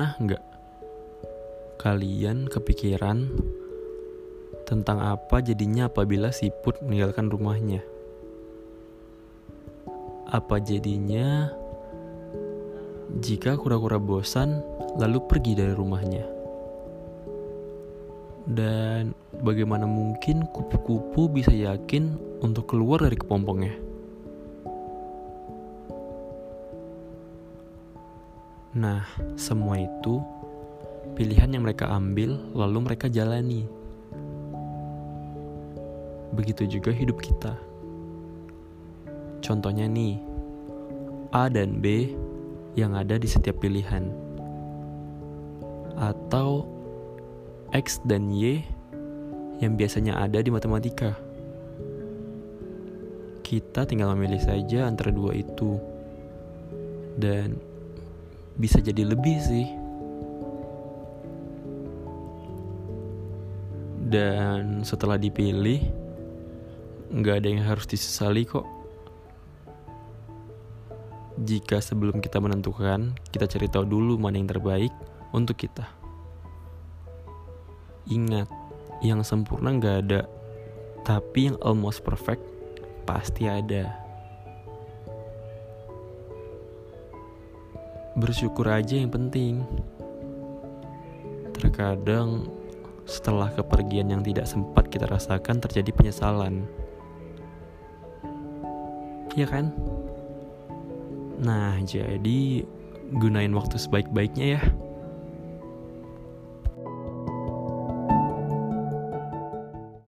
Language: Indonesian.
nggak kalian kepikiran tentang apa jadinya apabila siput meninggalkan rumahnya? Apa jadinya jika kura-kura bosan lalu pergi dari rumahnya? Dan bagaimana mungkin kupu-kupu bisa yakin untuk keluar dari kepompongnya? Nah, semua itu pilihan yang mereka ambil, lalu mereka jalani. Begitu juga hidup kita. Contohnya nih, A dan B yang ada di setiap pilihan, atau X dan Y yang biasanya ada di matematika. Kita tinggal memilih saja antara dua itu, dan bisa jadi lebih sih. Dan setelah dipilih, nggak ada yang harus disesali kok. Jika sebelum kita menentukan, kita cari tahu dulu mana yang terbaik untuk kita. Ingat, yang sempurna nggak ada, tapi yang almost perfect pasti ada. Bersyukur aja yang penting. Terkadang setelah kepergian yang tidak sempat kita rasakan terjadi penyesalan. Iya kan? Nah, jadi gunain waktu sebaik-baiknya ya.